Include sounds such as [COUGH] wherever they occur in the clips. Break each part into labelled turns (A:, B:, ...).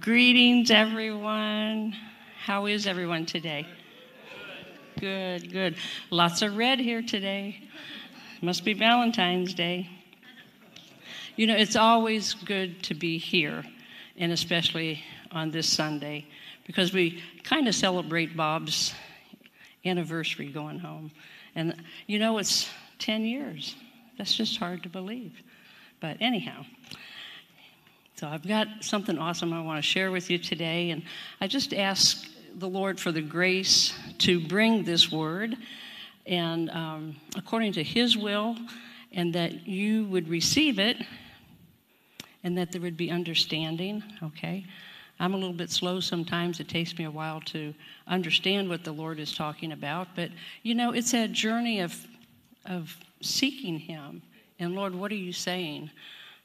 A: Greetings, everyone. How is everyone today? Good, good. Lots of red here today. Must be Valentine's Day. You know, it's always good to be here, and especially on this Sunday, because we kind of celebrate Bob's anniversary going home. And, you know, it's 10 years. That's just hard to believe. But anyhow, so I've got something awesome I want to share with you today, and I just ask the Lord for the grace to bring this word, and um, according to His will, and that you would receive it, and that there would be understanding. Okay, I'm a little bit slow sometimes. It takes me a while to understand what the Lord is talking about, but you know, it's a journey of of seeking Him, and Lord, what are you saying?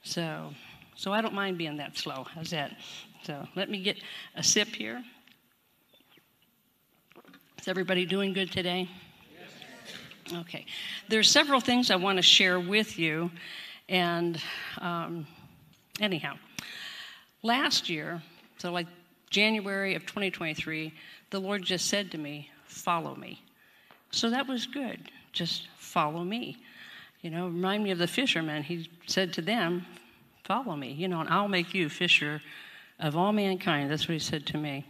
A: So. So I don't mind being that slow. How's that? So let me get a sip here. Is everybody doing good today? Okay. There's several things I want to share with you. And um, anyhow, last year, so like January of 2023, the Lord just said to me, Follow me. So that was good. Just follow me. You know, remind me of the fishermen. He said to them, Follow me, you know, and I'll make you fisher of all mankind. That's what he said to me.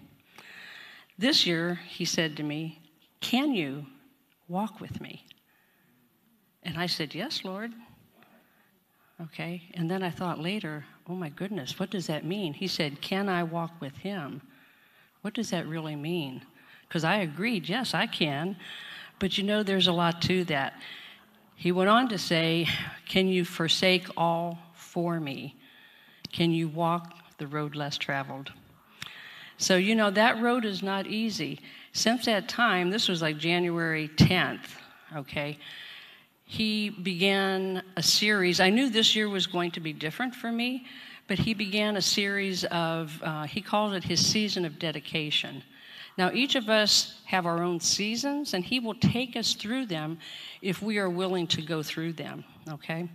A: This year, he said to me, Can you walk with me? And I said, Yes, Lord. Okay. And then I thought later, Oh my goodness, what does that mean? He said, Can I walk with him? What does that really mean? Because I agreed, Yes, I can. But you know, there's a lot to that. He went on to say, Can you forsake all for me? Can you walk the road less traveled? So, you know, that road is not easy. Since that time, this was like January 10th, okay, he began a series. I knew this year was going to be different for me, but he began a series of, uh, he called it his season of dedication. Now, each of us have our own seasons, and he will take us through them if we are willing to go through them, okay?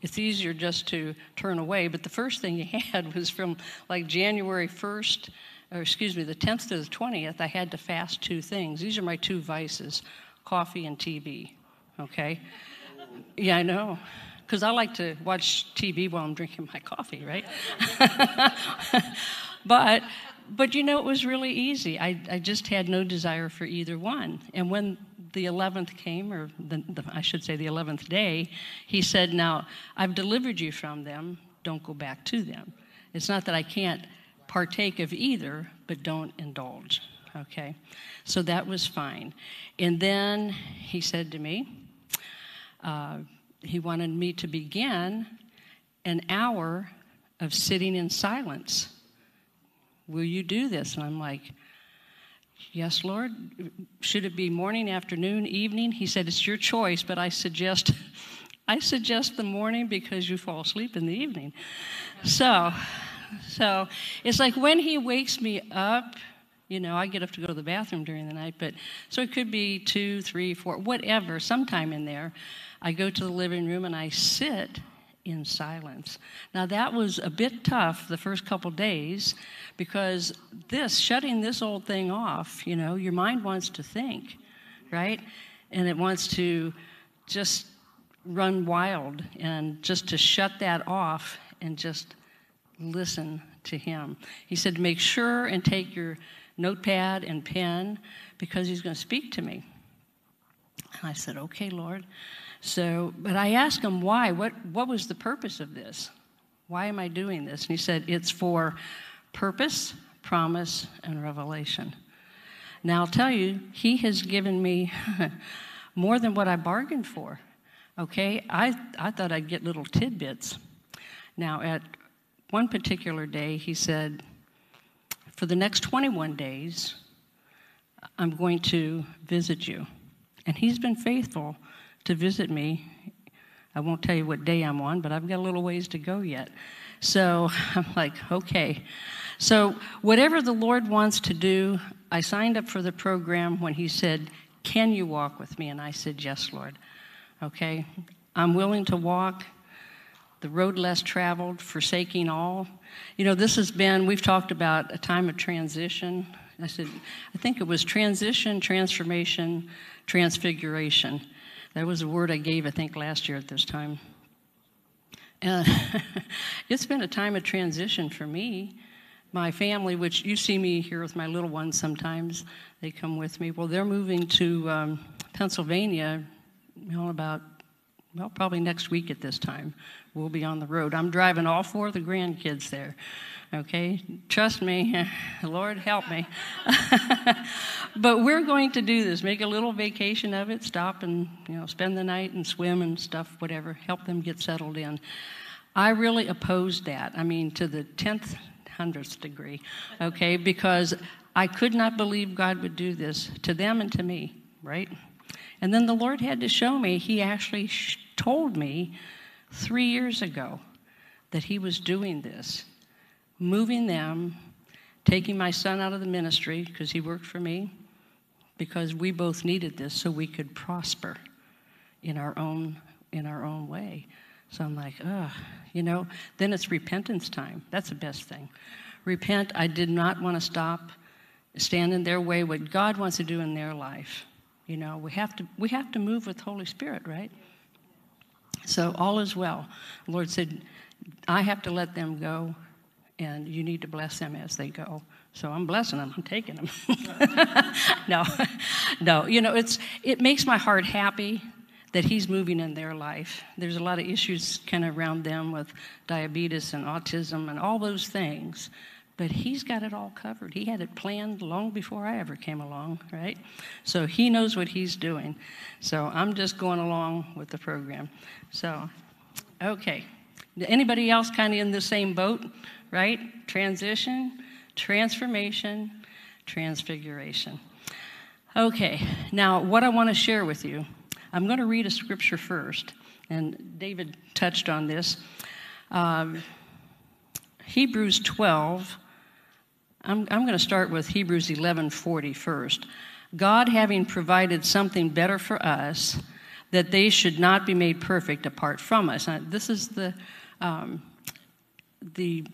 A: it's easier just to turn away. But the first thing he [LAUGHS] had was from like January 1st, or excuse me, the 10th to the 20th, I had to fast two things. These are my two vices coffee and TV. Okay? Yeah, I know. Because I like to watch TV while I'm drinking my coffee, right? [LAUGHS] but but you know, it was really easy. I, I just had no desire for either one. And when the 11th came, or the, the, I should say the 11th day, he said, Now, I've delivered you from them, don't go back to them. It's not that I can't partake of either, but don't indulge. Okay? So that was fine. And then he said to me, uh, he wanted me to begin an hour of sitting in silence. Will you do this? And I'm like, Yes, Lord. Should it be morning, afternoon, evening? He said, It's your choice, but I suggest. [LAUGHS] I suggest the morning because you fall asleep in the evening. So, so it's like when he wakes me up, you know, I get up to go to the bathroom during the night, but so it could be two, three, four, whatever, sometime in there. I go to the living room and I sit in silence. Now, that was a bit tough the first couple days because this, shutting this old thing off, you know, your mind wants to think, right? And it wants to just run wild and just to shut that off and just listen to Him. He said, make sure and take your notepad and pen because He's going to speak to me. And I said, okay, Lord. So, but I asked him why. What, what was the purpose of this? Why am I doing this? And he said, It's for purpose, promise, and revelation. Now, I'll tell you, he has given me [LAUGHS] more than what I bargained for. Okay? I, I thought I'd get little tidbits. Now, at one particular day, he said, For the next 21 days, I'm going to visit you. And he's been faithful to visit me. I won't tell you what day I'm on, but I've got a little ways to go yet. So [LAUGHS] I'm like, okay. So whatever the Lord wants to do, I signed up for the program when he said, Can you walk with me? And I said, Yes, Lord. Okay? I'm willing to walk the road less traveled, forsaking all. You know, this has been, we've talked about a time of transition. I said, I think it was transition, transformation, transfiguration. That was a word I gave, I think, last year at this time. Uh, [LAUGHS] it's been a time of transition for me. My family, which you see me here with my little ones sometimes, they come with me. Well, they're moving to um, Pennsylvania, you know, about, well, probably next week at this time. We'll be on the road. I'm driving all four of the grandkids there. Okay? Trust me, [LAUGHS] Lord help me. [LAUGHS] but we're going to do this. Make a little vacation of it, stop and, you know, spend the night and swim and stuff, whatever. Help them get settled in. I really opposed that. I mean, to the 10th, 100th degree, okay? Because I could not believe God would do this to them and to me, right? And then the Lord had to show me, He actually sh- told me three years ago that He was doing this, moving them, taking my son out of the ministry because he worked for me, because we both needed this so we could prosper in our own in our own way. So I'm like, ugh, you know, then it's repentance time. That's the best thing. Repent. I did not want to stop, stand in their way, what God wants to do in their life. You know, we have to we have to move with Holy Spirit, right? So all is well. The Lord said, I have to let them go, and you need to bless them as they go. So I'm blessing them. I'm taking them. [LAUGHS] no, [LAUGHS] no. You know, it's it makes my heart happy that He's moving in their life. There's a lot of issues kind of around them with diabetes and autism and all those things. But he's got it all covered. He had it planned long before I ever came along, right? So he knows what he's doing. So I'm just going along with the program. So, okay. Anybody else kind of in the same boat, right? Transition, transformation, transfiguration. Okay, now what I want to share with you, I'm going to read a scripture first, and David touched on this. Um, Hebrews 12. I'm, I'm going to start with Hebrews 11:40 first. God having provided something better for us, that they should not be made perfect apart from us. Now, this is the um, the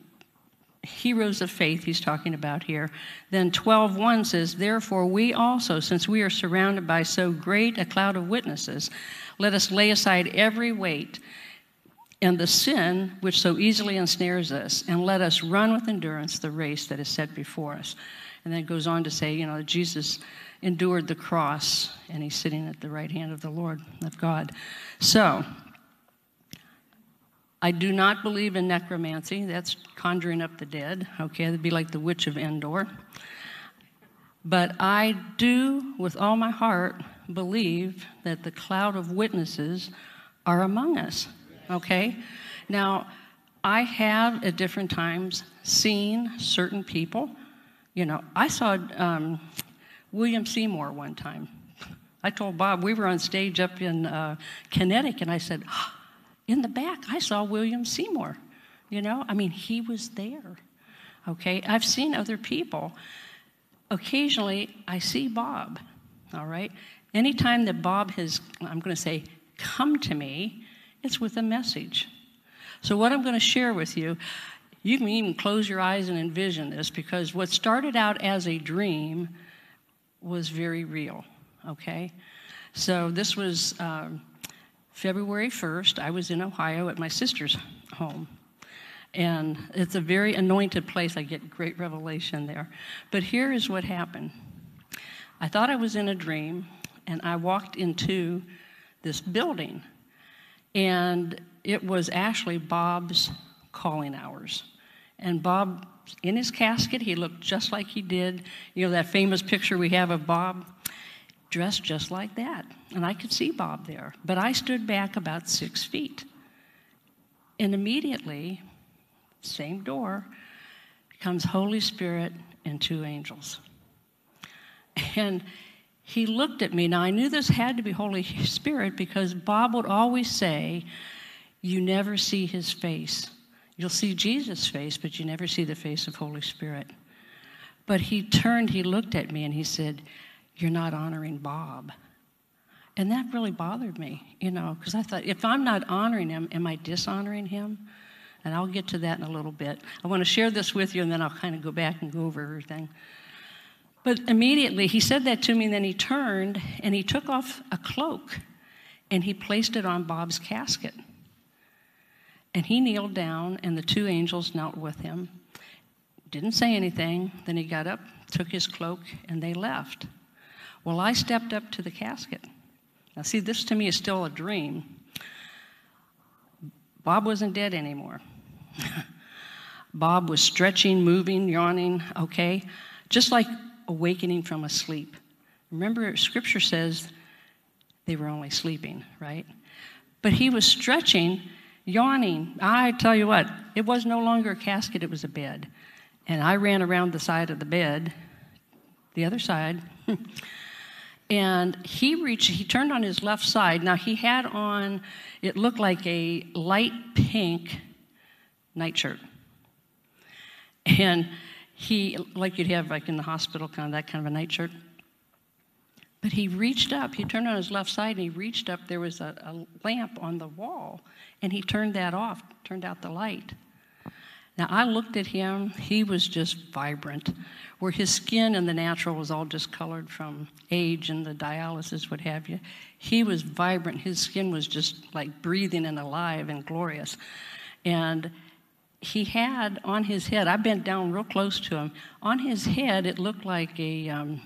A: heroes of faith he's talking about here. Then 12:1 says, "Therefore we also, since we are surrounded by so great a cloud of witnesses, let us lay aside every weight and the sin which so easily ensnares us, and let us run with endurance the race that is set before us." And then it goes on to say, you know, Jesus endured the cross, and he's sitting at the right hand of the Lord of God. So, I do not believe in necromancy. That's conjuring up the dead. Okay, that'd be like the witch of Endor. But I do, with all my heart, believe that the cloud of witnesses are among us. Okay? Now, I have at different times seen certain people. You know, I saw um, William Seymour one time. I told Bob, we were on stage up in uh, Connecticut, and I said, in the back, I saw William Seymour. You know, I mean, he was there. Okay, I've seen other people. Occasionally, I see Bob. All right, anytime that Bob has, I'm going to say, come to me, it's with a message. So, what I'm going to share with you, you can even close your eyes and envision this because what started out as a dream was very real. Okay, so this was. Um, February 1st, I was in Ohio at my sister's home. And it's a very anointed place. I get great revelation there. But here is what happened I thought I was in a dream, and I walked into this building. And it was actually Bob's calling hours. And Bob, in his casket, he looked just like he did. You know, that famous picture we have of Bob? dressed just like that. And I could see Bob there. But I stood back about six feet. And immediately, same door, comes Holy Spirit and two angels. [LAUGHS] And he looked at me. Now, I knew this had to be Holy Spirit because Bob would always say, You never see his face. You'll see Jesus' face, but you never see the face of Holy Spirit. But he turned, he looked at me, and he said, You're not honoring Bob. And that really bothered me, you know, because I thought, if I'm not honoring him, am I dishonoring him? And I'll get to that in a little bit. I want to share this with you, and then I'll kind of go back and go over everything. But immediately he said that to me, and then he turned and he took off a cloak and he placed it on Bob's casket. And he kneeled down, and the two angels knelt with him. Didn't say anything. Then he got up, took his cloak, and they left. Well, I stepped up to the casket. Now, see, this to me is still a dream. Bob wasn't dead anymore. [LAUGHS] Bob was stretching, moving, yawning, okay? Just like awakening from a sleep. Remember, scripture says they were only sleeping, right? But he was stretching, yawning. I tell you what, it was no longer a casket, it was a bed. And I ran around the side of the bed, the other side. [LAUGHS] and he reached, he turned on his left side. Now he had on, it looked like a light pink nightshirt. And he, like you'd have like in the hospital, kind of that kind of a nightshirt. But he reached up, he turned on his left side and he reached up. There was a, a lamp on the wall, and he turned that off, turned out the light. Now I looked at him, he was just vibrant, where his skin in the natural was all discolored from age and the dialysis, what have you. He was vibrant, his skin was just like breathing and alive and glorious. And he had on his head, I bent down real close to him, on his head it looked like a um,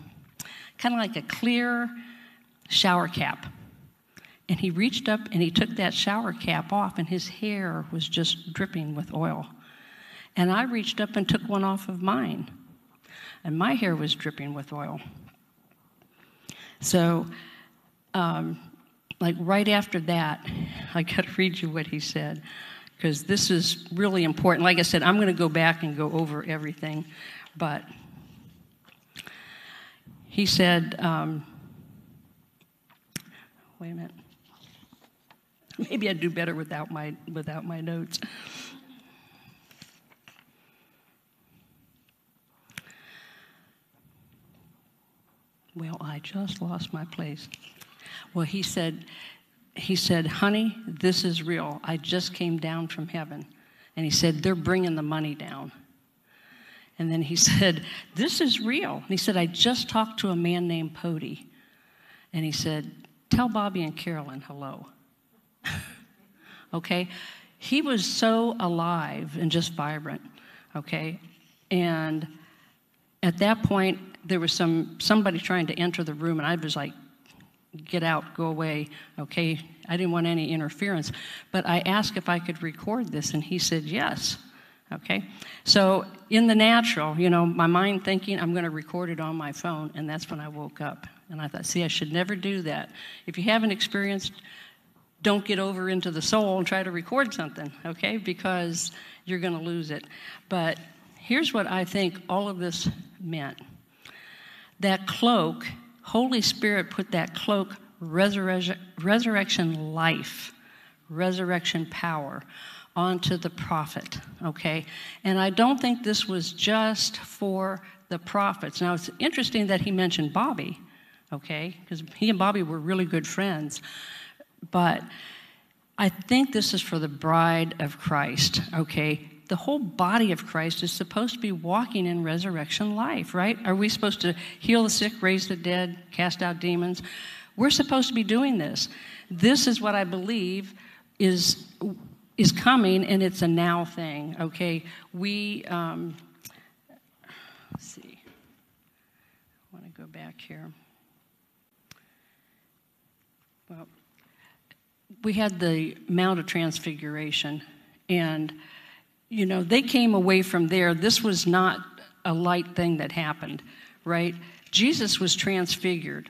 A: kind of like a clear shower cap. And he reached up and he took that shower cap off, and his hair was just dripping with oil. And I reached up and took one off of mine, and my hair was dripping with oil. So, um, like right after that, [LAUGHS] I got to read you what he said because this is really important. Like I said, I'm going to go back and go over everything, but he said, um, wait a minute. Maybe I'd do better without my, without my notes. Well, I just lost my place. Well, he said, he said, Honey, this is real. I just came down from heaven. And he said, They're bringing the money down. And then he [LAUGHS] said, This is real. And he said, I just talked to a man named Pody. And he said, Tell Bobby and Carolyn hello. [LAUGHS] okay? He was so alive and just vibrant. Okay? And at that point, there was some somebody trying to enter the room, and I was like, get out, go away, okay? I didn't want any interference. But I asked if I could record this, and he said yes, okay? So in the natural, you know, my mind thinking I'm going to record it on my phone, and that's when I woke up. And I thought, see, I should never do that. If you haven't experienced, don't get over into the soul and try to record something, okay? Because you're going to lose it. But here's what I think all of this meant that cloak Holy Spirit put that cloak, resurrection, resurrection life, resurrection power onto the prophet, okay? And I don't think this was just for the prophets. Now, it's interesting that he mentioned Bobby, okay? Because he and Bobby were really good friends. But I think this is for the bride of Christ, okay? The whole body of Christ is supposed to be walking in resurrection life, right? Are we supposed to heal the sick, raise the dead, cast out demons? We're supposed to be doing this. This is what I believe is is coming, and it's a now thing. Okay, we um, let's see. I want to go back here. Well, we had the Mount of Transfiguration, and you know, they came away from there. This was not a light thing that happened, right? Jesus was transfigured.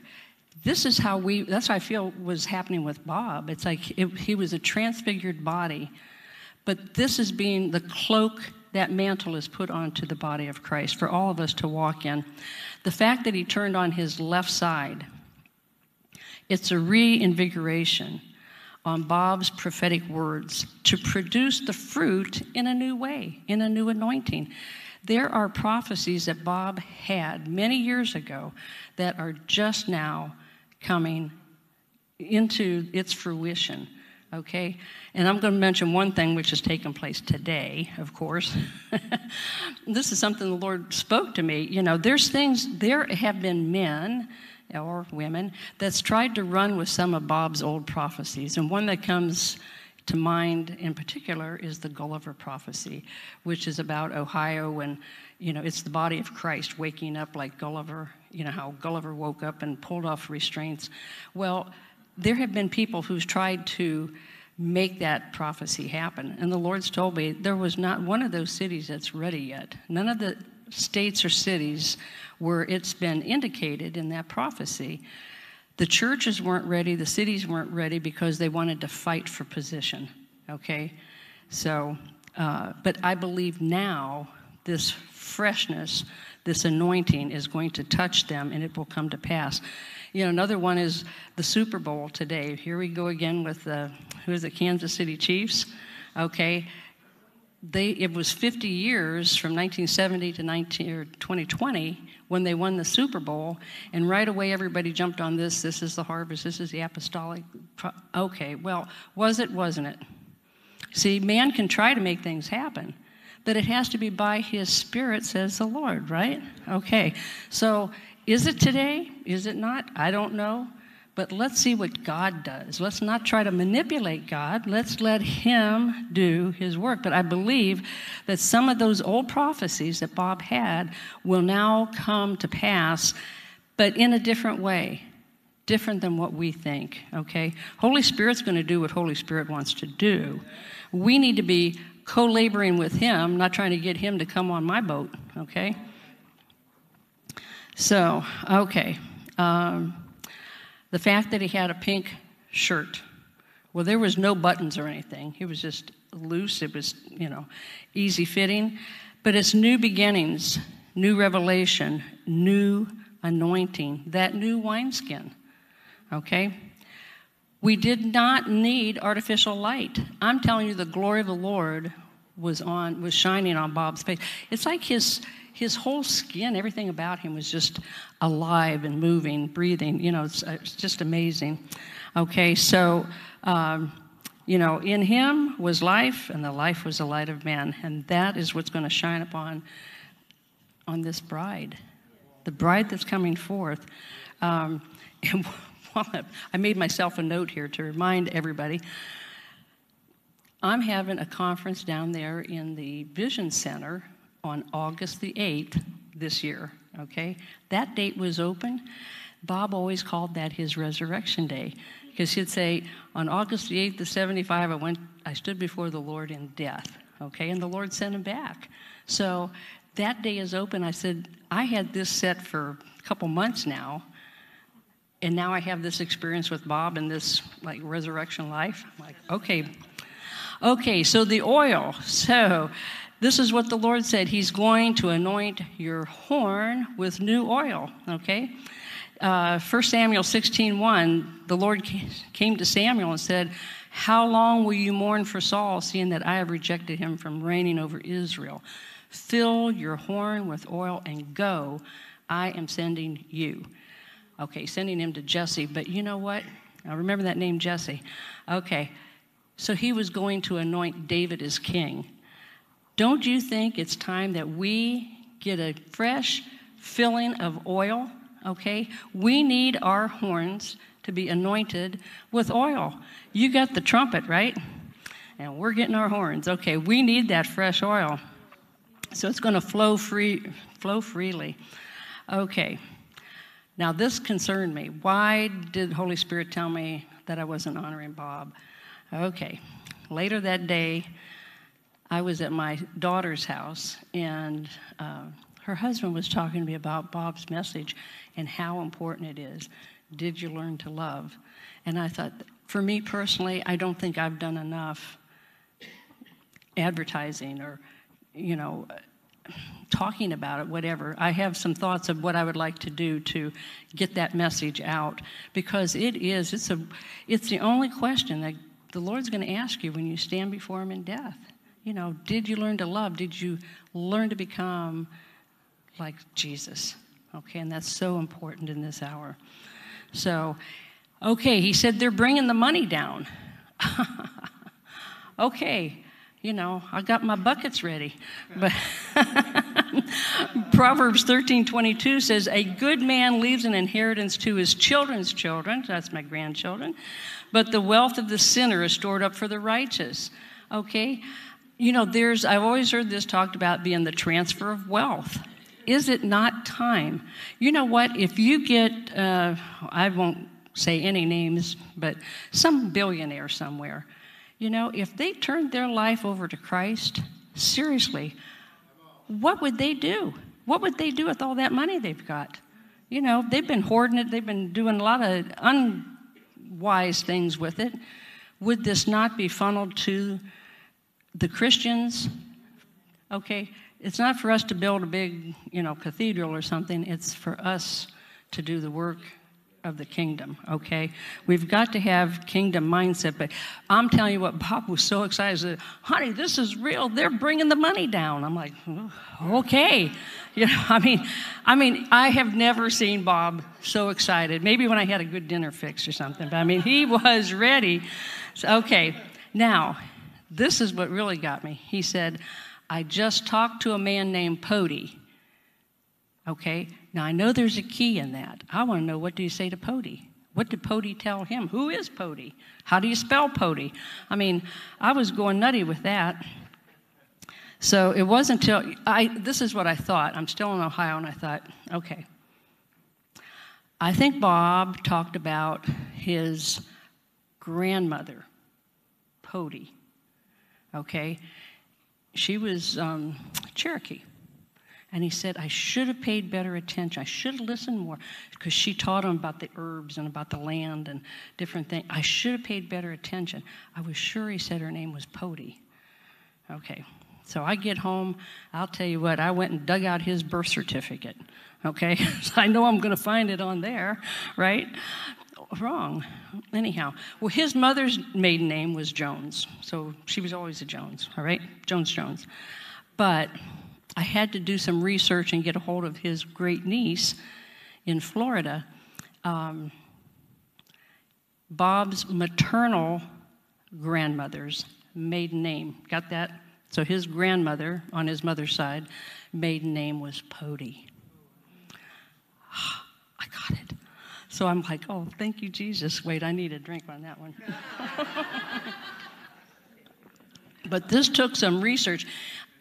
A: This is how we, that's how I feel was happening with Bob. It's like it, he was a transfigured body, but this is being the cloak, that mantle is put onto the body of Christ for all of us to walk in. The fact that he turned on his left side, it's a reinvigoration on Bob's prophetic words to produce the fruit in a new way, in a new anointing. There are prophecies that Bob had many years ago that are just now coming into its fruition. Okay? And I'm going to mention one thing which has taken place today, of course. [LAUGHS] this is something the Lord spoke to me. You know, there's things, there have been men or women that's tried to run with some of Bob's old prophecies. And one that comes to mind in particular is the Gulliver prophecy, which is about Ohio and, you know, it's the body of Christ waking up like Gulliver, you know, how Gulliver woke up and pulled off restraints. Well, there have been people who've tried to make that prophecy happen. And the Lord's told me there was not one of those cities that's ready yet. None of the states or cities where it's been indicated in that prophecy. The churches weren't ready, the cities weren't ready because they wanted to fight for position. Okay? So, uh, but I believe now this freshness, this anointing is going to touch them and it will come to pass. You know, another one is the Super Bowl today. Here we go again with the, who is it, Kansas City Chiefs? Okay. They, it was 50 years from 1970 to 19, or 2020 when they won the Super Bowl, and right away everybody jumped on this. This is the harvest. This is the apostolic. Okay, well, was it? Wasn't it? See, man can try to make things happen, but it has to be by his spirit, says the Lord, right? Okay, so is it today? Is it not? I don't know. But let's see what God does. Let's not try to manipulate God. Let's let Him do His work. But I believe that some of those old prophecies that Bob had will now come to pass, but in a different way, different than what we think, okay? Holy Spirit's going to do what Holy Spirit wants to do. We need to be co laboring with Him, not trying to get Him to come on my boat, okay? So, okay. Um, the fact that he had a pink shirt, well, there was no buttons or anything. It was just loose. It was, you know, easy fitting. But it's new beginnings, new revelation, new anointing, that new wineskin. Okay? We did not need artificial light. I'm telling you, the glory of the Lord was on was shining on Bob's face. It's like his his whole skin, everything about him was just alive and moving, breathing. You know, it's, it's just amazing. Okay, so, um, you know, in him was life, and the life was the light of man, and that is what's going to shine upon on this bride, the bride that's coming forth. Um, [LAUGHS] and I made myself a note here to remind everybody. I'm having a conference down there in the Vision Center on August the 8th this year, okay? That date was open. Bob always called that his resurrection day because he'd say, on August the 8th of 75, I, went, I stood before the Lord in death, okay? And the Lord sent him back. So that day is open. I said, I had this set for a couple months now, and now I have this experience with Bob and this like resurrection life. I'm like, okay. Okay, so the oil. So this is what the Lord said. He's going to anoint your horn with new oil, okay? Uh, 1 Samuel 16:1, the Lord came to Samuel and said, How long will you mourn for Saul, seeing that I have rejected him from reigning over Israel? Fill your horn with oil and go. I am sending you. Okay, sending him to Jesse, but you know what? I remember that name, Jesse. Okay, so he was going to anoint David as king. Don't you think it's time that we get a fresh filling of oil? Okay? We need our horns to be anointed with oil. You got the trumpet, right? And we're getting our horns. Okay, we need that fresh oil. So it's going to flow free flow freely. Okay. Now this concerned me. Why did Holy Spirit tell me that I wasn't honoring Bob? Okay. Later that day, I was at my daughter's house, and uh, her husband was talking to me about Bob's message and how important it is. Did you learn to love? And I thought, for me personally, I don't think I've done enough advertising or, you know, talking about it, whatever. I have some thoughts of what I would like to do to get that message out because it is, it's, a, it's the only question that the Lord's going to ask you when you stand before Him in death. You know, did you learn to love? Did you learn to become like Jesus? Okay, and that's so important in this hour. So, okay, he said they're bringing the money down. [LAUGHS] okay, you know, I got my buckets ready. But [LAUGHS] Proverbs 13 22 says, A good man leaves an inheritance to his children's children, that's my grandchildren, but the wealth of the sinner is stored up for the righteous. Okay? You know, there's, I've always heard this talked about being the transfer of wealth. Is it not time? You know what? If you get, uh, I won't say any names, but some billionaire somewhere, you know, if they turned their life over to Christ, seriously, what would they do? What would they do with all that money they've got? You know, they've been hoarding it, they've been doing a lot of unwise things with it. Would this not be funneled to the Christians? Okay, it's not for us to build a big, you know, cathedral or something. It's for us to do the work of the kingdom, okay? We've got to have kingdom mindset. But I'm telling you what, Bob was so excited. Honey, this is real. They're bringing the money down. I'm like, "Oh, okay. [LAUGHS] You know, I mean, I mean, I have never seen Bob so excited. Maybe when I had a good dinner fix or something. But I mean, he was ready. So, okay, now, this is what really got me. He said, I just talked to a man named Pody. Okay, now I know there's a key in that. I want to know what do you say to Pody? What did Pody tell him? Who is Pody? How do you spell Pody? I mean, I was going nutty with that. So it wasn't until I, this is what I thought. I'm still in Ohio, and I thought, okay. I think Bob talked about his grandmother, Pody. Okay? She was um, Cherokee. And he said, I should have paid better attention. I should have listened more because she taught him about the herbs and about the land and different things. I should have paid better attention. I was sure he said her name was Pody. Okay, so I get home. I'll tell you what, I went and dug out his birth certificate. Okay, [LAUGHS] so I know I'm going to find it on there, right? Wrong. Anyhow, well, his mother's maiden name was Jones, so she was always a Jones, all right? Jones Jones. But I had to do some research and get a hold of his great niece in Florida. Um, Bob's maternal grandmother's maiden name. Got that? So his grandmother, on his mother's side, maiden name was Pody. [SIGHS] I got it. So I'm like, oh, thank you, Jesus. Wait, I need a drink on that one. [LAUGHS] but this took some research.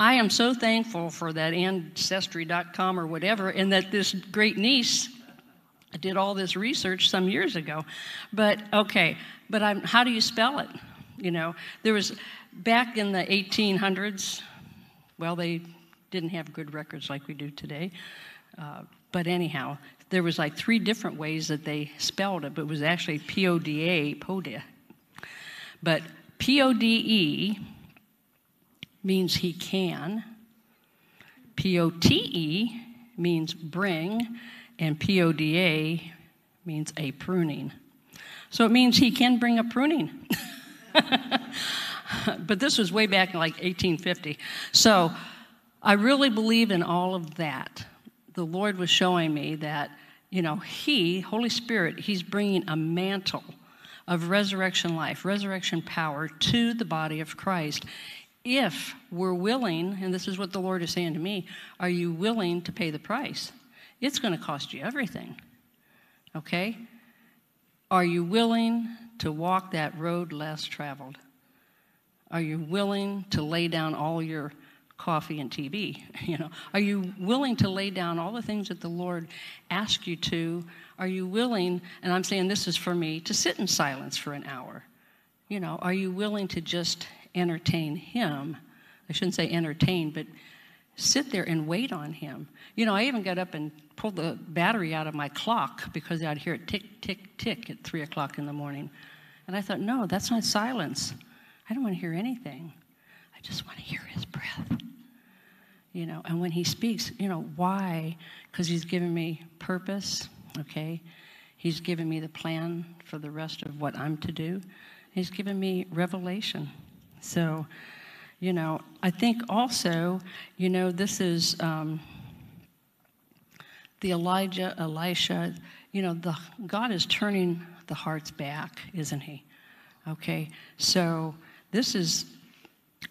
A: I am so thankful for that ancestry.com or whatever, and that this great niece did all this research some years ago. But okay, but I'm, how do you spell it? You know, there was back in the 1800s. Well, they didn't have good records like we do today. Uh, but anyhow, there was like three different ways that they spelled it, but it was actually P-O-D-A, PODA. But P-O-D-E means he can. P-O-T-E means bring, and P-O-D-A means a pruning. So it means he can bring a pruning. [LAUGHS] but this was way back in like 1850. So I really believe in all of that. The Lord was showing me that, you know, He, Holy Spirit, He's bringing a mantle of resurrection life, resurrection power to the body of Christ. If we're willing, and this is what the Lord is saying to me, are you willing to pay the price? It's going to cost you everything. Okay? Are you willing to walk that road less traveled? Are you willing to lay down all your coffee and TV? [LAUGHS] You know, are you willing to lay down all the things that the Lord asked you to? Are you willing, and I'm saying this is for me, to sit in silence for an hour? You know, are you willing to just entertain Him? I shouldn't say entertain, but sit there and wait on Him. You know, I even got up and pulled the battery out of my clock because I'd hear it tick, tick, tick at three o'clock in the morning. And I thought, no, that's not silence. I don't want to hear anything. I just want to hear His breath. You know, and when He speaks, you know, why? Because He's given me purpose, okay? He's given me the plan for the rest of what I'm to do. He's given me revelation. So, You know, I think also, you know, this is um, the Elijah, Elisha, you know, the, God is turning the hearts back, isn't He? Okay, so this is,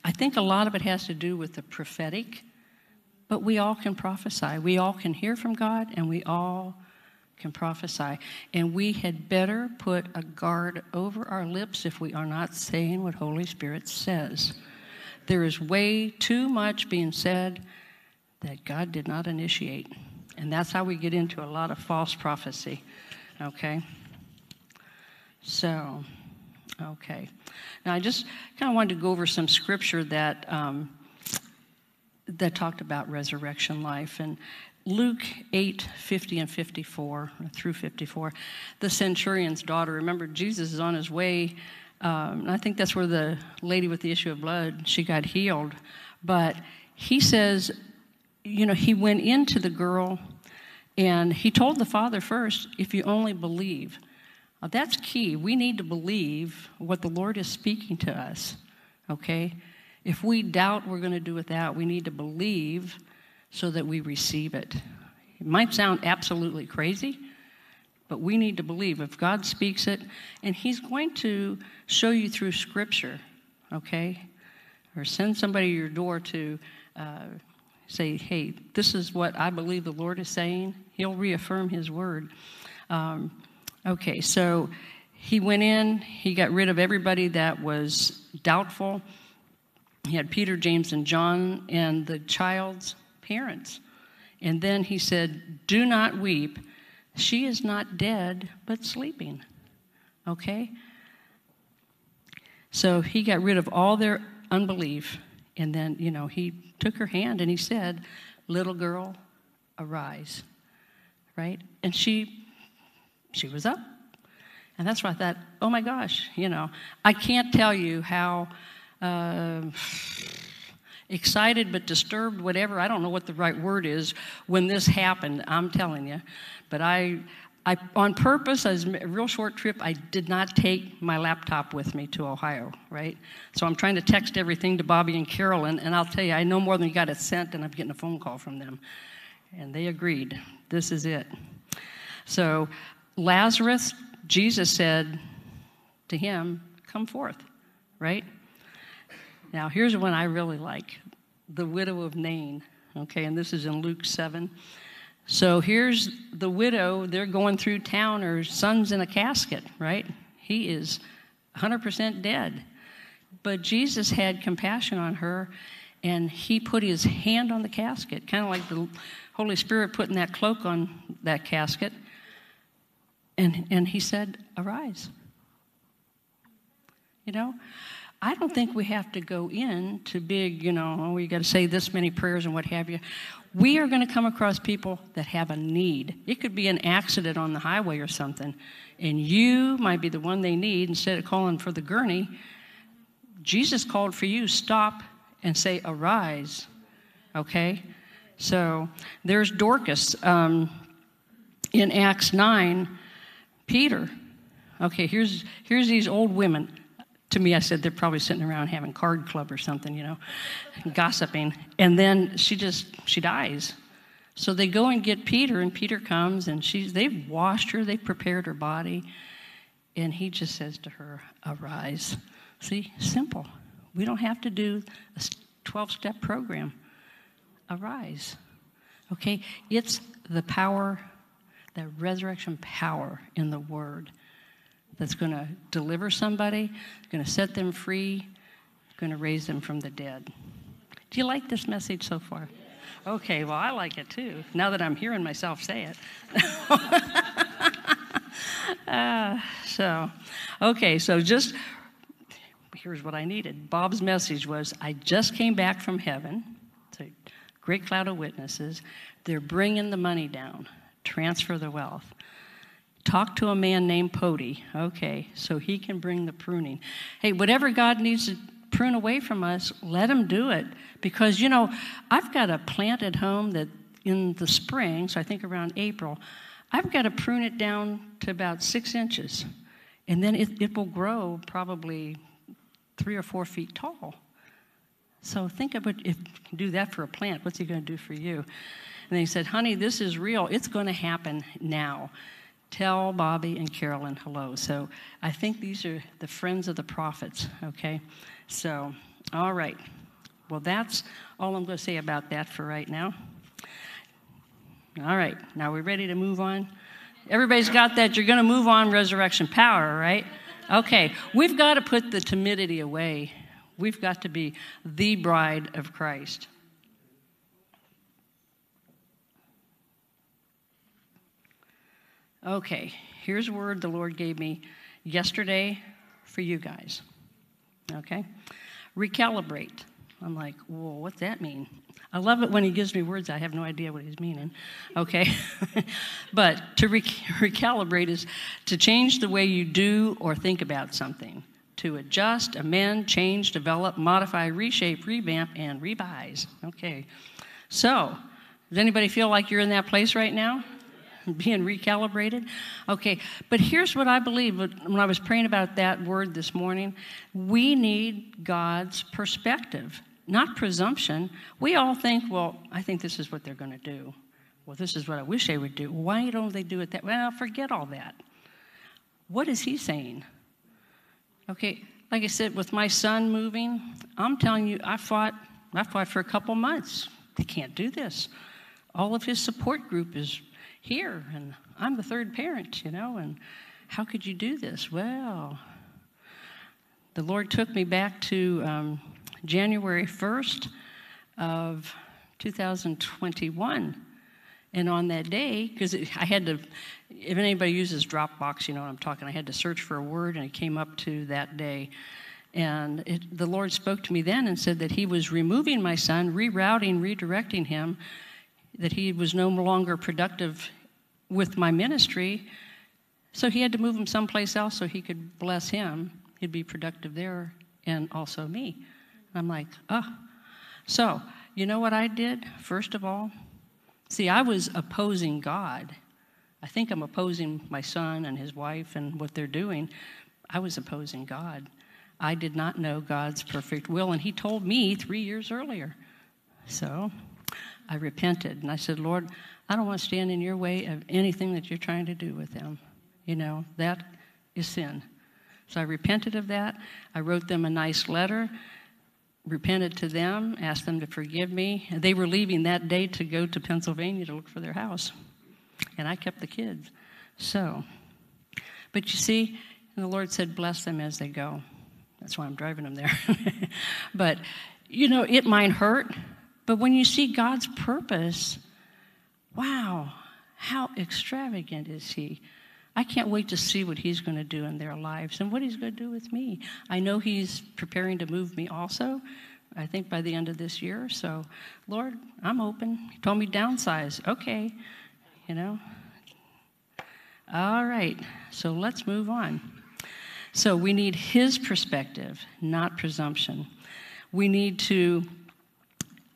A: I think a lot of it has to do with the prophetic, but we all can prophesy. We all can hear from God, and we all can prophesy. And we had better put a guard over our lips if we are not saying what Holy Spirit says. There is way too much being said that God did not initiate. And that's how we get into a lot of false prophecy. Okay? So, okay. Now, I just kind of wanted to go over some scripture that. Um, that talked about resurrection life. And Luke 8 50 and 54, through 54, the centurion's daughter. Remember, Jesus is on his way. Um, I think that's where the lady with the issue of blood she got healed. But he says, you know, he went into the girl and he told the father first, if you only believe. That's key. We need to believe what the Lord is speaking to us, okay? If we doubt we're going to do without, we need to believe so that we receive it. It might sound absolutely crazy, but we need to believe. If God speaks it, and He's going to show you through Scripture, okay? Or send somebody to your door to uh, say, hey, this is what I believe the Lord is saying. He'll reaffirm His word. Um, okay, so he went in, he got rid of everybody that was doubtful. He had Peter, James, and John, and the child's parents. And then he said, Do not weep. She is not dead, but sleeping. Okay? So he got rid of all their unbelief. And then, you know, he took her hand and he said, Little girl, arise. Right? And she she was up. And that's why I thought, oh my gosh, you know, I can't tell you how uh, excited but disturbed, whatever. I don't know what the right word is when this happened. I'm telling you, but I, I on purpose, as a real short trip, I did not take my laptop with me to Ohio. Right, so I'm trying to text everything to Bobby and Carolyn, and I'll tell you, I know more than you got it sent, and I'm getting a phone call from them, and they agreed. This is it. So Lazarus, Jesus said to him, "Come forth." Right. Now, here's one I really like the widow of Nain. Okay, and this is in Luke 7. So here's the widow, they're going through town, her son's in a casket, right? He is 100% dead. But Jesus had compassion on her, and he put his hand on the casket, kind of like the Holy Spirit putting that cloak on that casket. And, and he said, Arise. You know? I don't think we have to go in to big, you know, oh, you got to say this many prayers and what have you. We are going to come across people that have a need. It could be an accident on the highway or something, and you might be the one they need instead of calling for the gurney. Jesus called for you, stop and say, arise. Okay? So there's Dorcas. Um, in Acts 9, Peter. Okay, here's, here's these old women to me, I said they're probably sitting around having card club or something, you know, gossiping. And then she just she dies. So they go and get Peter, and Peter comes, and she's they've washed her, they've prepared her body, and he just says to her, "Arise." See, simple. We don't have to do a 12-step program. Arise. Okay, it's the power, the resurrection power in the Word that's going to deliver somebody, going to set them free, going to raise them from the dead. Do you like this message so far? Okay, well, I like it too, now that I'm hearing myself say it. uh, [LAUGHS] so, okay, so just here's what I needed. Bob's message was I just came back from heaven. It's a great cloud of witnesses. They're bringing the money down, transfer the wealth. Talk to a man named Pody. Okay, so he can bring the pruning. Hey, whatever God needs to prune away from us, let him do it. Because, you know, I've got a plant at home that in the spring, so I think around April, I've got to prune it down to about six inches. And then it, it will grow probably three or four feet tall. So think about if you can do that for a plant, what's he going to do for you? And they said, honey, this is real. It's going to happen now. Tell Bobby and Carolyn hello. So I think these are the friends of the prophets, okay? So, all right. Well, that's all I'm going to say about that for right now. All right, now we're ready to move on. Everybody's got that. You're going to move on resurrection power, right? Okay, we've got to put the timidity away. We've got to be the bride of Christ. Okay, here's a word the Lord gave me yesterday for you guys. Okay? Recalibrate. I'm like, whoa, what's that mean? I love it when he gives me words I have no idea what he's meaning. Okay? [LAUGHS] but to re- recalibrate is to change the way you do or think about something, to adjust, amend, change, develop, modify, reshape, revamp, and revise. Okay. So, does anybody feel like you're in that place right now? [LAUGHS] Being recalibrated? Okay, but here's what I believe when I was praying about that word this morning. We need God's perspective not presumption. We all think, well, I think this is what they're going to do. Well, this is what I wish they would do. Why don't they do it that way? Well, forget all that. What is he saying? Okay, like I said, with my son moving, I'm telling you, I fought, I fought for a couple months. They can't do this. All of his support group is here, and I'm the third parent, you know, and how could you do this? Well, the Lord took me back to um, January 1st of 2021. And on that day, because I had to, if anybody uses Dropbox, you know what I'm talking, I had to search for a word and it came up to that day. And it, the Lord spoke to me then and said that He was removing my son, rerouting, redirecting him, that he was no longer productive with my ministry. So He had to move him someplace else so He could bless him. He'd be productive there and also me. I'm like, oh. So, you know what I did, first of all? See, I was opposing God. I think I'm opposing my son and his wife and what they're doing. I was opposing God. I did not know God's perfect will, and He told me three years earlier. So I repented, and I said, Lord, I don't want to stand in your way of anything that you're trying to do with them. You know, that is sin. So I repented of that. I wrote them a nice letter repented to them, asked them to forgive me. They were leaving that day to go to Pennsylvania to look for their house. And I kept the kids. So, but you see, and the Lord said, bless them as they go. That's why I'm driving them there. [LAUGHS] but, you know, it might hurt, but when you see God's purpose, wow, how extravagant is He? I can't wait to see what he's going to do in their lives and what he's going to do with me. I know he's preparing to move me also, I think by the end of this year. So, Lord, I'm open. He told me downsize. Okay, you know. All right, so let's move on. So, we need his perspective, not presumption. We need to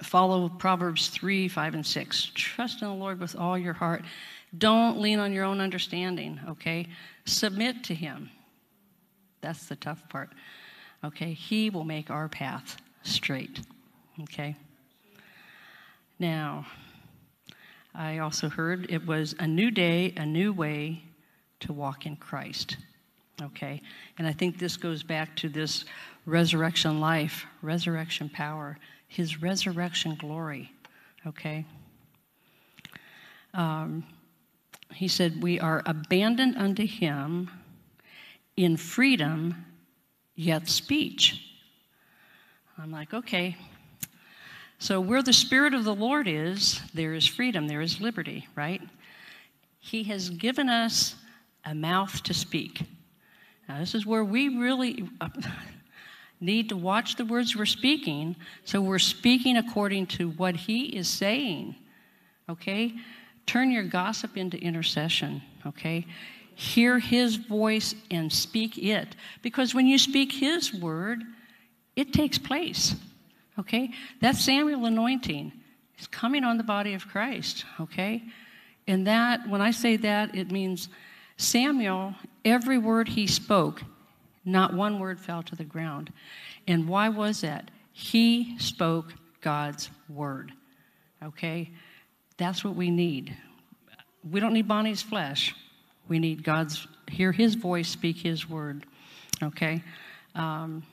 A: follow Proverbs 3, 5, and 6. Trust in the Lord with all your heart don't lean on your own understanding, okay? Submit to Him. That's the tough part, okay? He will make our path straight, okay? Now, I also heard it was a new day, a new way to walk in Christ, okay? And I think this goes back to this resurrection life, resurrection power, His resurrection glory, okay? Um, he said, We are abandoned unto him in freedom, yet speech. I'm like, okay. So, where the Spirit of the Lord is, there is freedom, there is liberty, right? He has given us a mouth to speak. Now, this is where we really [LAUGHS] need to watch the words we're speaking so we're speaking according to what He is saying, okay? Turn your gossip into intercession, okay? Hear his voice and speak it. Because when you speak his word, it takes place, okay? That Samuel anointing is coming on the body of Christ, okay? And that, when I say that, it means Samuel, every word he spoke, not one word fell to the ground. And why was that? He spoke God's word. Okay? That's what we need. We don't need Bonnie's flesh. We need God's, hear his voice, speak his word. Okay? Um,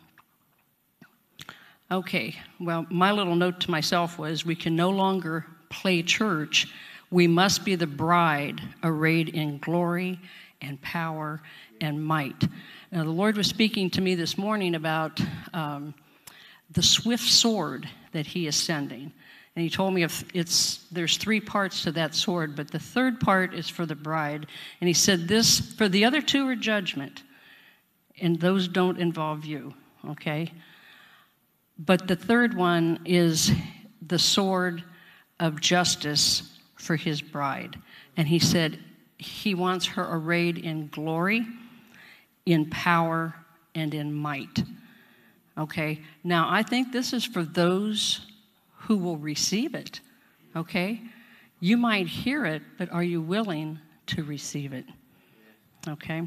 A: okay, well, my little note to myself was we can no longer play church. We must be the bride arrayed in glory and power and might. Now, the Lord was speaking to me this morning about um, the swift sword that He is sending. And He told me if it's, there's three parts to that sword, but the third part is for the bride. And He said, This, for the other two are judgment, and those don't involve you, okay? But the third one is the sword of justice for his bride. And he said he wants her arrayed in glory, in power, and in might. Okay? Now, I think this is for those who will receive it. Okay? You might hear it, but are you willing to receive it? Okay?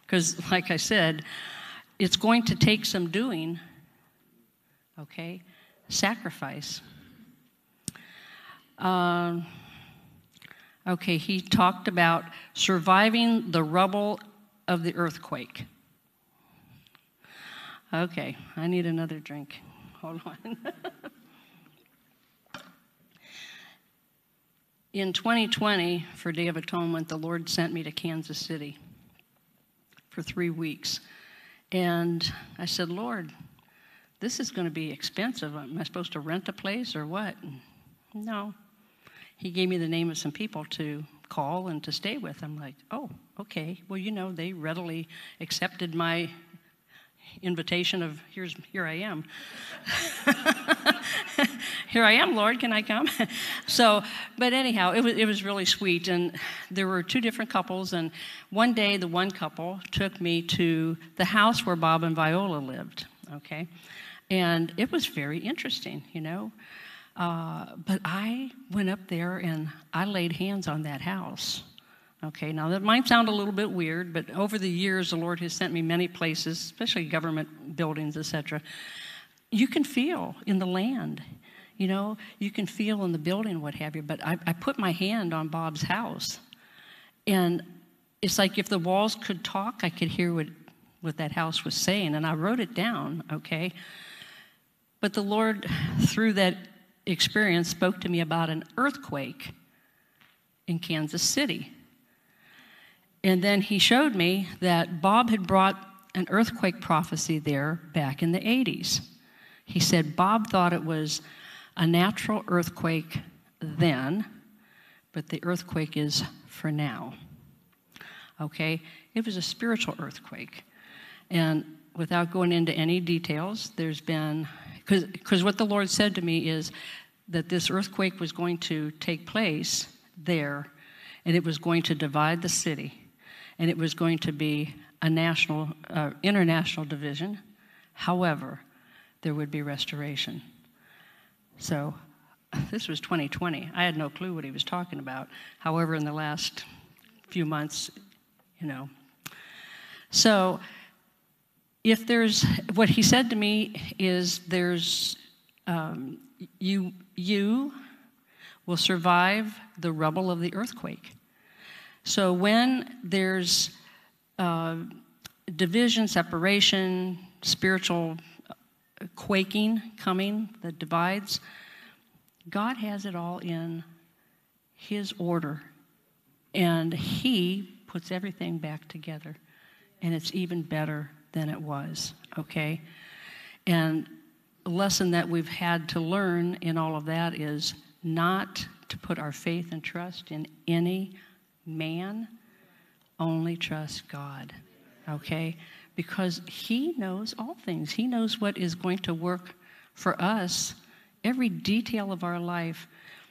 A: Because, like I said, it's going to take some doing okay? Sacrifice. Um, okay, he talked about surviving the rubble of the earthquake. Okay, I need another drink. [LAUGHS] Hold on. In 2020, for Day of Atonement, the Lord sent me to Kansas City for three weeks. And I said, Lord, this is going to be expensive. Am I supposed to rent a place or what? No. He gave me the name of some people to call and to stay with. I'm like, oh, okay. Well, you know, they readily accepted my invitation of here's here I am. [LAUGHS] here I am, Lord, can I come? [LAUGHS] so, but anyhow, it was it was really sweet and there were two different couples and one day the one couple took me to the house where Bob and Viola lived, okay? And it was very interesting, you know. Uh, but I went up there and I laid hands on that house. Okay, now that might sound a little bit weird, but over the years, the Lord has sent me many places, especially government buildings, etc. You can feel in the land, you know, you can feel in the building, what have you. But I, I put my hand on Bob's house, and it's like if the walls could talk, I could hear what, what that house was saying, and I wrote it down, okay? But the Lord, through that experience, spoke to me about an earthquake in Kansas City. And then he showed me that Bob had brought an earthquake prophecy there back in the 80s. He said Bob thought it was a natural earthquake then, but the earthquake is for now. Okay? It was a spiritual earthquake. And without going into any details, there's been because what the Lord said to me is that this earthquake was going to take place there, and it was going to divide the city, and it was going to be a national, uh, international division. However, there would be restoration. So, [LAUGHS] this was 2020. I had no clue what he was talking about. However, in the last few months, you know. So, if there's what he said to me is there's um, you you will survive the rubble of the earthquake so when there's uh, division separation spiritual quaking coming that divides god has it all in his order and he puts everything back together and it's even better than it was, okay? And a lesson that we've had to learn in all of that is not to put our faith and trust in any man, only trust God, okay? Because He knows all things. He knows what is going to work for us, every detail of our life.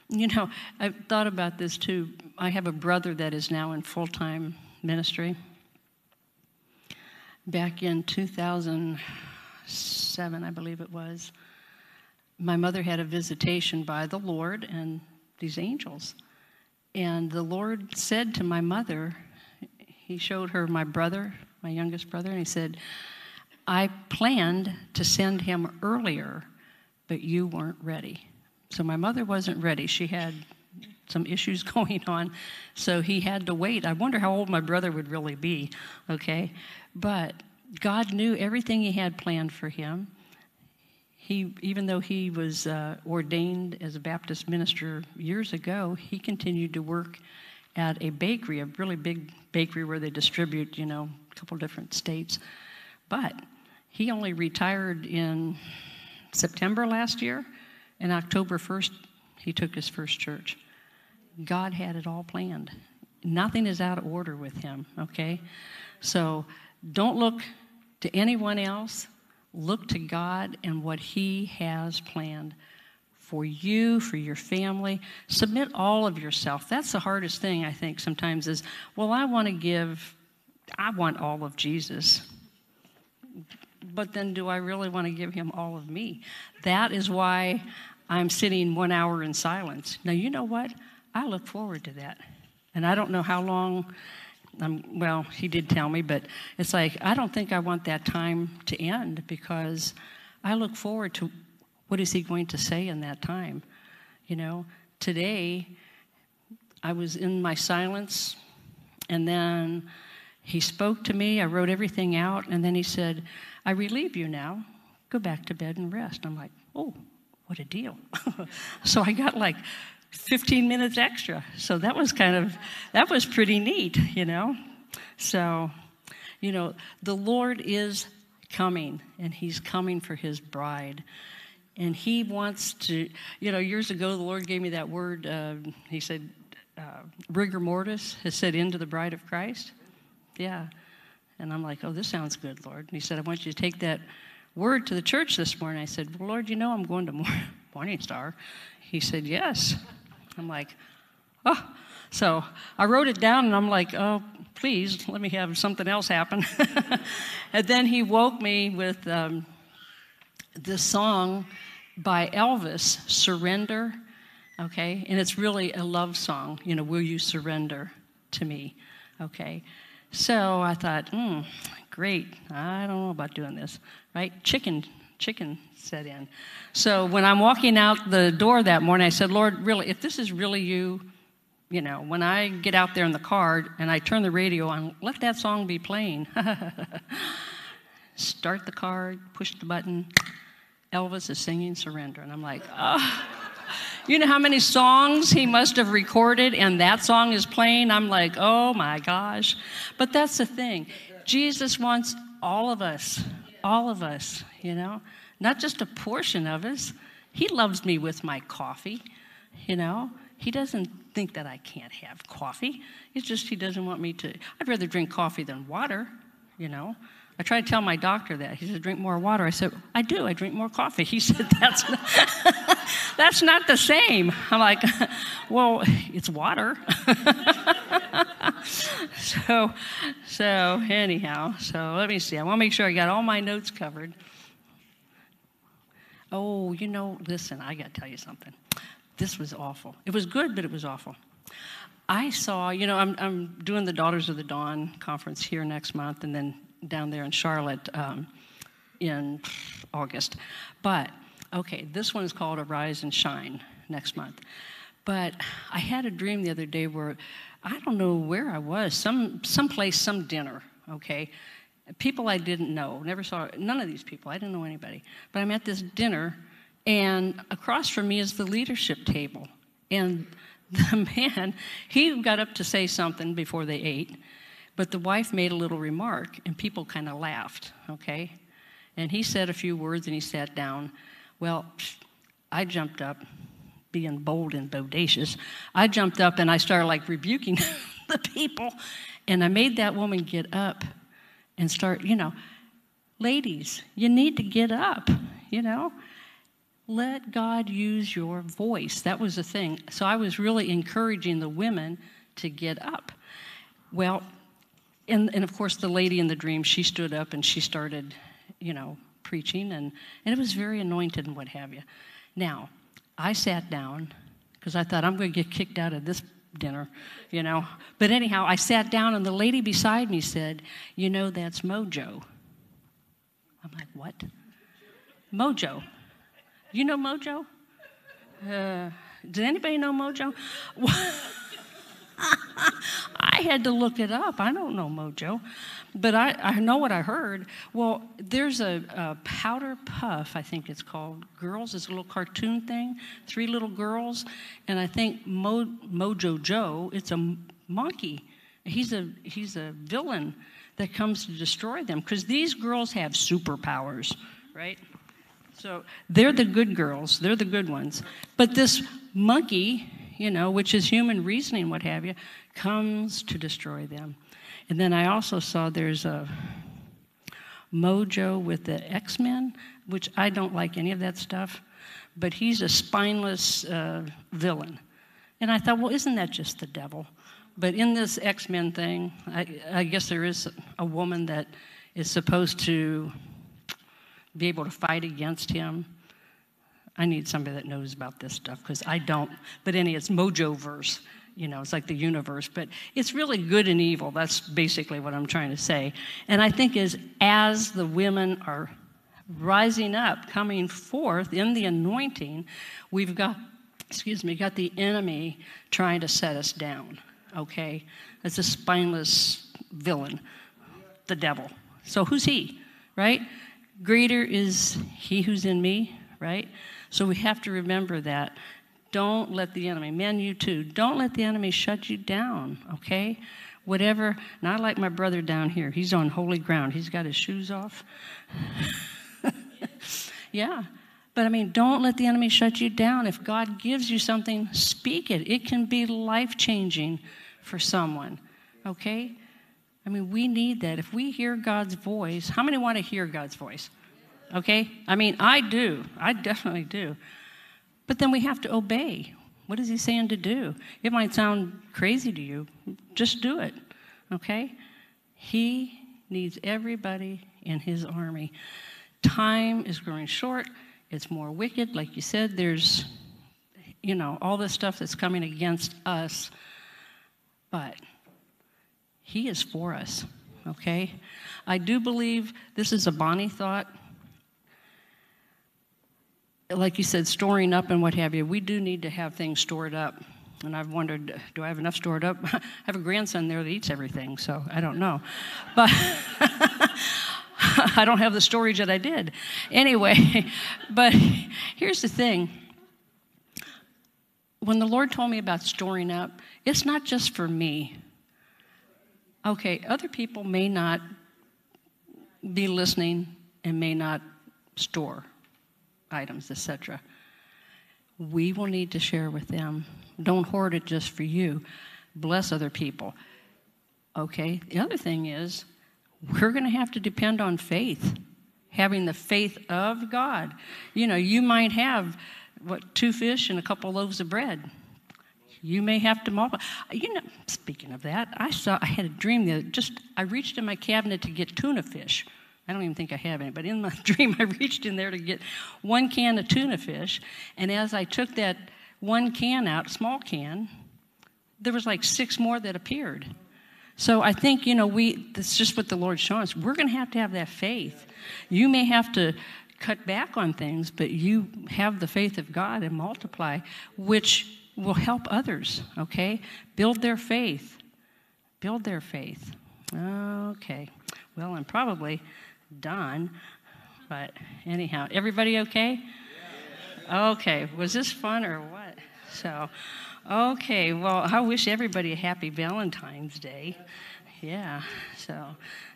A: You know, I've thought about this too. I have a brother that is now in full time ministry back in 2007, I believe it was, my mother had a visitation by the Lord and these angels. And the Lord said to my mother, He showed her my brother, my youngest brother, and He said, I planned to send him earlier, but you weren't ready. So my mother wasn't ready. She had some issues [LAUGHS] going on, so he had to wait. I wonder how old my brother would really be, okay? But God knew everything he had planned for him. He, even though he was uh, ordained as a Baptist minister years ago, he continued to work at a bakery, a really big bakery where they distribute, you know, a couple different states. But he only retired in September last year, and October 1st, he took his first church. God had it all planned. Nothing is out of order with him, okay? So don't look to anyone else. Look to God and what he has planned for you, for your family. Submit all of yourself. That's the hardest thing, I think, sometimes is, well, I want to give, I want all of Jesus. But then do I really want to give him all of me? That is why I'm sitting one hour in silence. Now, you know what? I look forward to that. And I don't know how long, um, well, he did tell me, but it's like, I don't think I want that time to end because I look forward to what is he going to say in that time. You know, today I was in my silence and then he spoke to me. I wrote everything out and then he said, I relieve you now. Go back to bed and rest. I'm like, oh, what a deal. [LAUGHS] so I got like 15 minutes extra. So that was kind of, that was pretty neat, you know? So, you know, the Lord is coming, and He's coming for His bride. And He wants to, you know, years ago, the Lord gave me that word. Uh, he said, uh, rigor mortis has set into the bride of Christ. Yeah. And I'm like, oh, this sounds good, Lord. And He said, I want you to take that word to the church this morning. I said, well, Lord, you know I'm going to [LAUGHS] Morning Star. He said, yes. I'm like, oh. So I wrote it down and I'm like, oh, please, let me have something else happen. [LAUGHS] and then he woke me with um, this song by Elvis, Surrender. Okay? And it's really a love song. You know, will you surrender to me? Okay? So I thought, hmm, great. I don't know about doing this, right? Chicken chicken set in. So when I'm walking out the door that morning, I said, Lord, really, if this is really you, you know, when I get out there in the car and I turn the radio on, let that song be playing. [LAUGHS] Start the car, push the button. Elvis is singing Surrender. And I'm like, oh. You know how many songs he must have recorded and that song is playing? I'm like, oh my gosh. But that's the thing. Jesus wants all of us all of us, you know, not just a portion of us. He loves me with my coffee, you know. He doesn't think that I can't have coffee. It's just he doesn't want me to. I'd rather drink coffee than water, you know. I tried to tell my doctor that. He said, drink more water. I said, I do. I drink more coffee. He [LAUGHS] said, that's not, [LAUGHS] that's not the same. I'm like, [LAUGHS] well, it's water. [LAUGHS] so, so anyhow, so let me see. I want to make sure I got all my notes covered. Oh, you know, listen, I got to tell you something. This was awful. It was good, but it was awful. I saw, you know, I'm, I'm doing the Daughters of the Dawn conference here next month and then down there in Charlotte um, in August. But, okay, this one is called Arise and Shine next month. But I had a dream the other day where I don't know where I was, some someplace, some dinner, okay? People I didn't know, never saw none of these people. I didn't know anybody. But I'm at this dinner, and across from me is the leadership table. And [LAUGHS] the man, he got up to say something before they ate, but the wife made a little remark, and people kind of laughed, okay? And he said a few words and he sat down. Well, I jumped up being bold and bodacious, I jumped up and I started like rebuking [LAUGHS] the people. And I made that woman get up and start, you know, ladies, you need to get up, you know. Let God use your voice. That was the thing. So I was really encouraging the women to get up. Well, and, and of course, the lady in the dream, she stood up and she started, you know, preaching, and, and it was very anointed and what have you. Now, I sat down because I thought I'm going to get kicked out of this dinner, you know. But anyhow, I sat down and the lady beside me said, You know, that's mojo. I'm like, what? Mojo. You know Mojo? Uh, does anybody know Mojo? [LAUGHS] [LAUGHS] Had to look it up. I don't know Mojo, but I, I know what I heard. Well, there's a, a powder puff, I think it's called. Girls, it's a little cartoon thing. Three little girls, and I think Mo, Mojo Joe. It's a monkey. He's a he's a villain that comes to destroy them because these girls have superpowers, right? So they're the good girls, they're the good ones. But this monkey, you know, which is human reasoning, what have you, comes to destroy them. And then I also saw there's a Mojo with the X Men, which I don't like any of that stuff, but he's a spineless uh, villain. And I thought, well, isn't that just the devil? But in this X Men thing, I, I guess there is a woman that is supposed to be able to fight against him. I need somebody that knows about this stuff because I don't. But any, it's Mojoverse. You know, it's like the universe, but it's really good and evil. That's basically what I'm trying to say. And I think is as the women are rising up, coming forth in the anointing, we've got, excuse me, got the enemy trying to set us down. Okay, it's a spineless villain, the devil. So who's he, right? Greater is he who's in me, right? So we have to remember that. Don't let the enemy, men, you too, don't let the enemy shut you down, okay? Whatever, not like my brother down here. He's on holy ground. He's got his shoes off. [LAUGHS] yeah. But I mean, don't let the enemy shut you down. If God gives you something, speak it. It can be life changing for someone, okay? I mean, we need that. If we hear God's voice, how many want to hear God's voice? Okay? I mean, I do. I definitely do. But then we have to obey. What is he saying to do? It might sound crazy to you. Just do it. Okay? He needs everybody in his army. Time is growing short. It's more wicked. Like you said, there's, you know, all this stuff that's coming against us. But he is for us, okay? I do believe this is a Bonnie thought. Like you said, storing up and what have you, we do need to have things stored up. And I've wondered, do I have enough stored up? [LAUGHS] I have a grandson there that eats everything, so I don't know. But [LAUGHS] I don't have the storage that I did. Anyway, [LAUGHS] but here's the thing when the Lord told me about storing up, it's not just for me. Okay, other people may not be listening and may not store items, etc. We will need to share with them. Don't hoard it just for you. Bless other people. Okay, the other thing is we're going to have to depend on faith, having the faith of God. You know, you might have what two fish and a couple loaves of bread. You may have to multiply. You know, speaking of that, I saw I had a dream that just I reached in my cabinet to get tuna fish. I don't even think I have any, but in my [LAUGHS] dream I reached in there to get one can of tuna fish, and as I took that one can out, small can, there was like six more that appeared. So I think, you know, we, that's just what the Lord's showing us. We're going to have to have that faith. You may have to cut back on things, but you have the faith of God and multiply, which will help others, okay? Build their faith. Build their faith. Okay. Well, I'm probably done, but anyhow, everybody okay? Okay. Was this fun or what? So, okay. Well, I wish everybody a happy Valentine's Day. Yeah. So,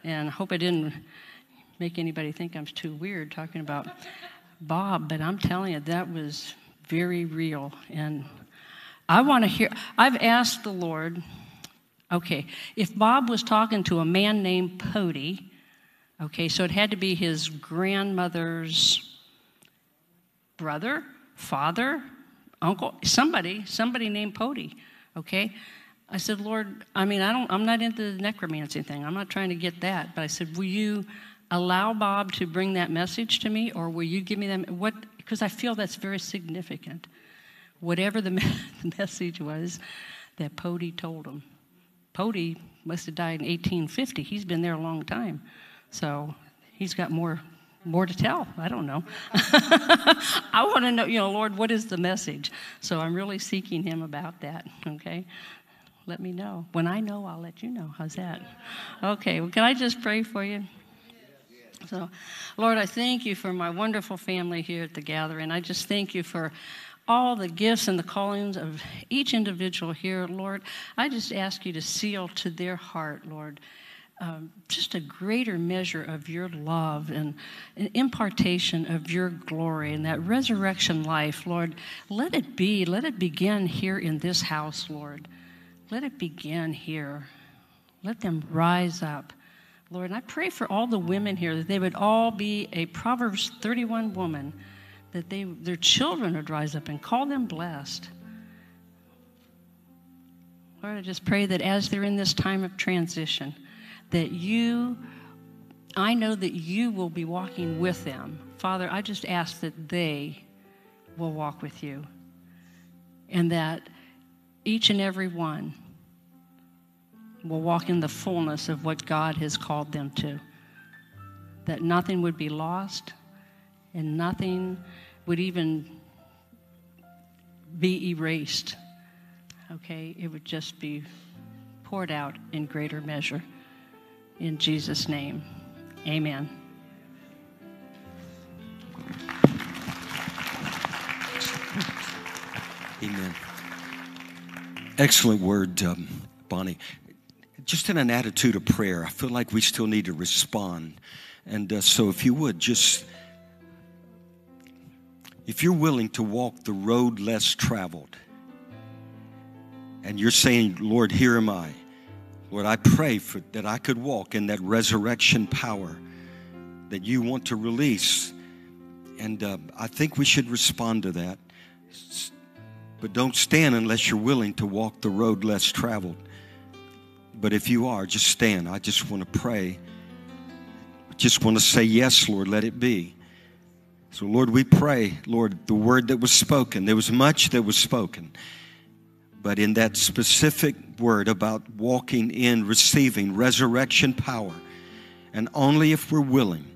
A: and I hope I didn't make anybody think I'm too weird talking about Bob, but I'm telling you, that was very real. And I want to hear, I've asked the Lord, okay, if Bob was talking to a man named Pody, okay, so it had to be his grandmother's brother, father, uncle, somebody, somebody named Pody, okay? I said, Lord, I mean, I don't, I'm not into the necromancy thing. I'm not trying to get that. But I said, will you allow Bob to bring that message to me, or will you give me that? What? Because I feel that's very significant. Whatever the, [LAUGHS] me- the message was that Pody told him. Pody must have died in 1850. He's been there a long time, so he's got more more to tell. I don't know. [LAUGHS] I want to know, you know, Lord, what is the message? So I'm really seeking Him about that, okay? Let me know. When I know, I'll let you know. How's that? Okay, well, can I just pray for you? So, Lord, I thank you for my wonderful family here at the gathering. I just thank you for all the gifts and the callings of each individual here, Lord. I just ask you to seal to their heart, Lord, um, just a greater measure of your love and an impartation of your glory and that resurrection life, Lord. Let it be, let it begin here in this house, Lord. Let it begin here. Let them rise up. Lord, and I pray for all the women here that they would all be a Proverbs 31 woman, that they, their children would rise up and call them blessed. Lord, I just pray that as they're in this time of transition, that you, I know that you will be walking with them. Father, I just ask that they will walk with you and that each and every one will walk in the fullness of what God has called them to. That nothing would be lost and nothing would even be erased. Okay? It would just be poured out in greater measure. In Jesus' name, amen.
B: Amen. Excellent word, um, Bonnie. Just in an attitude of prayer, I feel like we still need to respond. And uh, so, if you would, just if you're willing to walk the road less traveled, and you're saying, Lord, here am I. Lord, I pray for, that I could walk in that resurrection power that you want to release. And uh, I think we should respond to that. But don't stand unless you're willing to walk the road less traveled. But if you are, just stand. I just want to pray. I just want to say, Yes, Lord, let it be. So, Lord, we pray, Lord, the word that was spoken, there was much that was spoken. But in that specific word about walking in, receiving resurrection power, and only if we're willing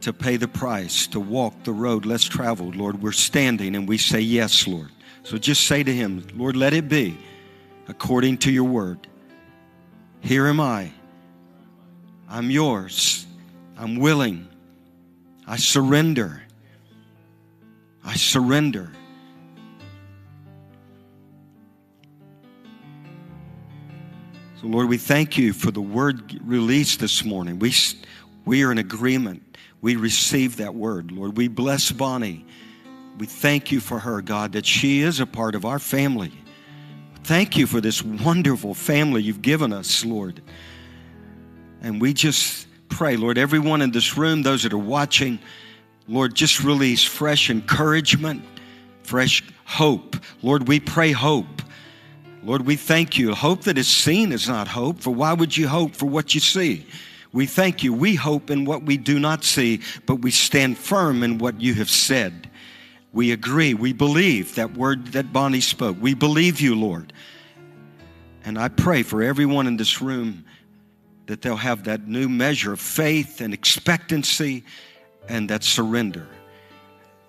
B: to pay the price, to walk the road less traveled, Lord, we're standing and we say, Yes, Lord. So just say to Him, Lord, let it be according to your word. Here am I. I'm yours. I'm willing. I surrender. I surrender. Lord, we thank you for the word released this morning. We, we are in agreement. We receive that word, Lord. We bless Bonnie. We thank you for her, God, that she is a part of our family. Thank you for this wonderful family you've given us, Lord. And we just pray, Lord, everyone in this room, those that are watching, Lord, just release fresh encouragement, fresh hope. Lord, we pray hope. Lord, we thank you. Hope that is seen is not hope, for why would you hope for what you see? We thank you. We hope in what we do not see, but we stand firm in what you have said. We agree. We believe that word that Bonnie spoke. We believe you, Lord. And I pray for everyone in this room that they'll have that new measure of faith and expectancy and that surrender.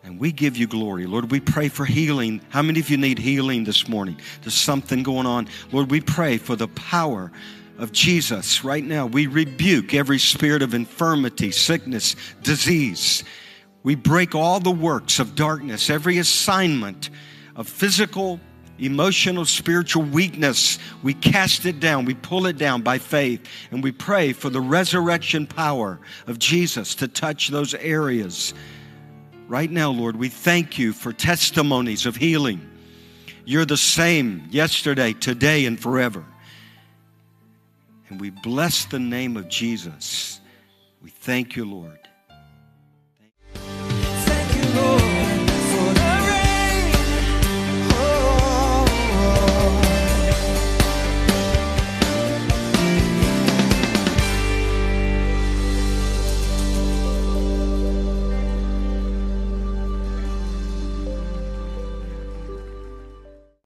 B: And we give you glory. Lord, we pray for healing. How many of you need healing this morning? There's something going on. Lord, we pray for the power of Jesus right now. We rebuke every spirit of infirmity, sickness, disease. We break all the works of darkness, every assignment of physical, emotional, spiritual weakness. We cast it down. We pull it down by faith. And we pray for the resurrection power of Jesus to touch those areas right now, Lord, we thank you for testimonies of healing. You're the same yesterday, today, and forever. And we bless the name of Jesus. We thank you, Lord. Thank you, Lord.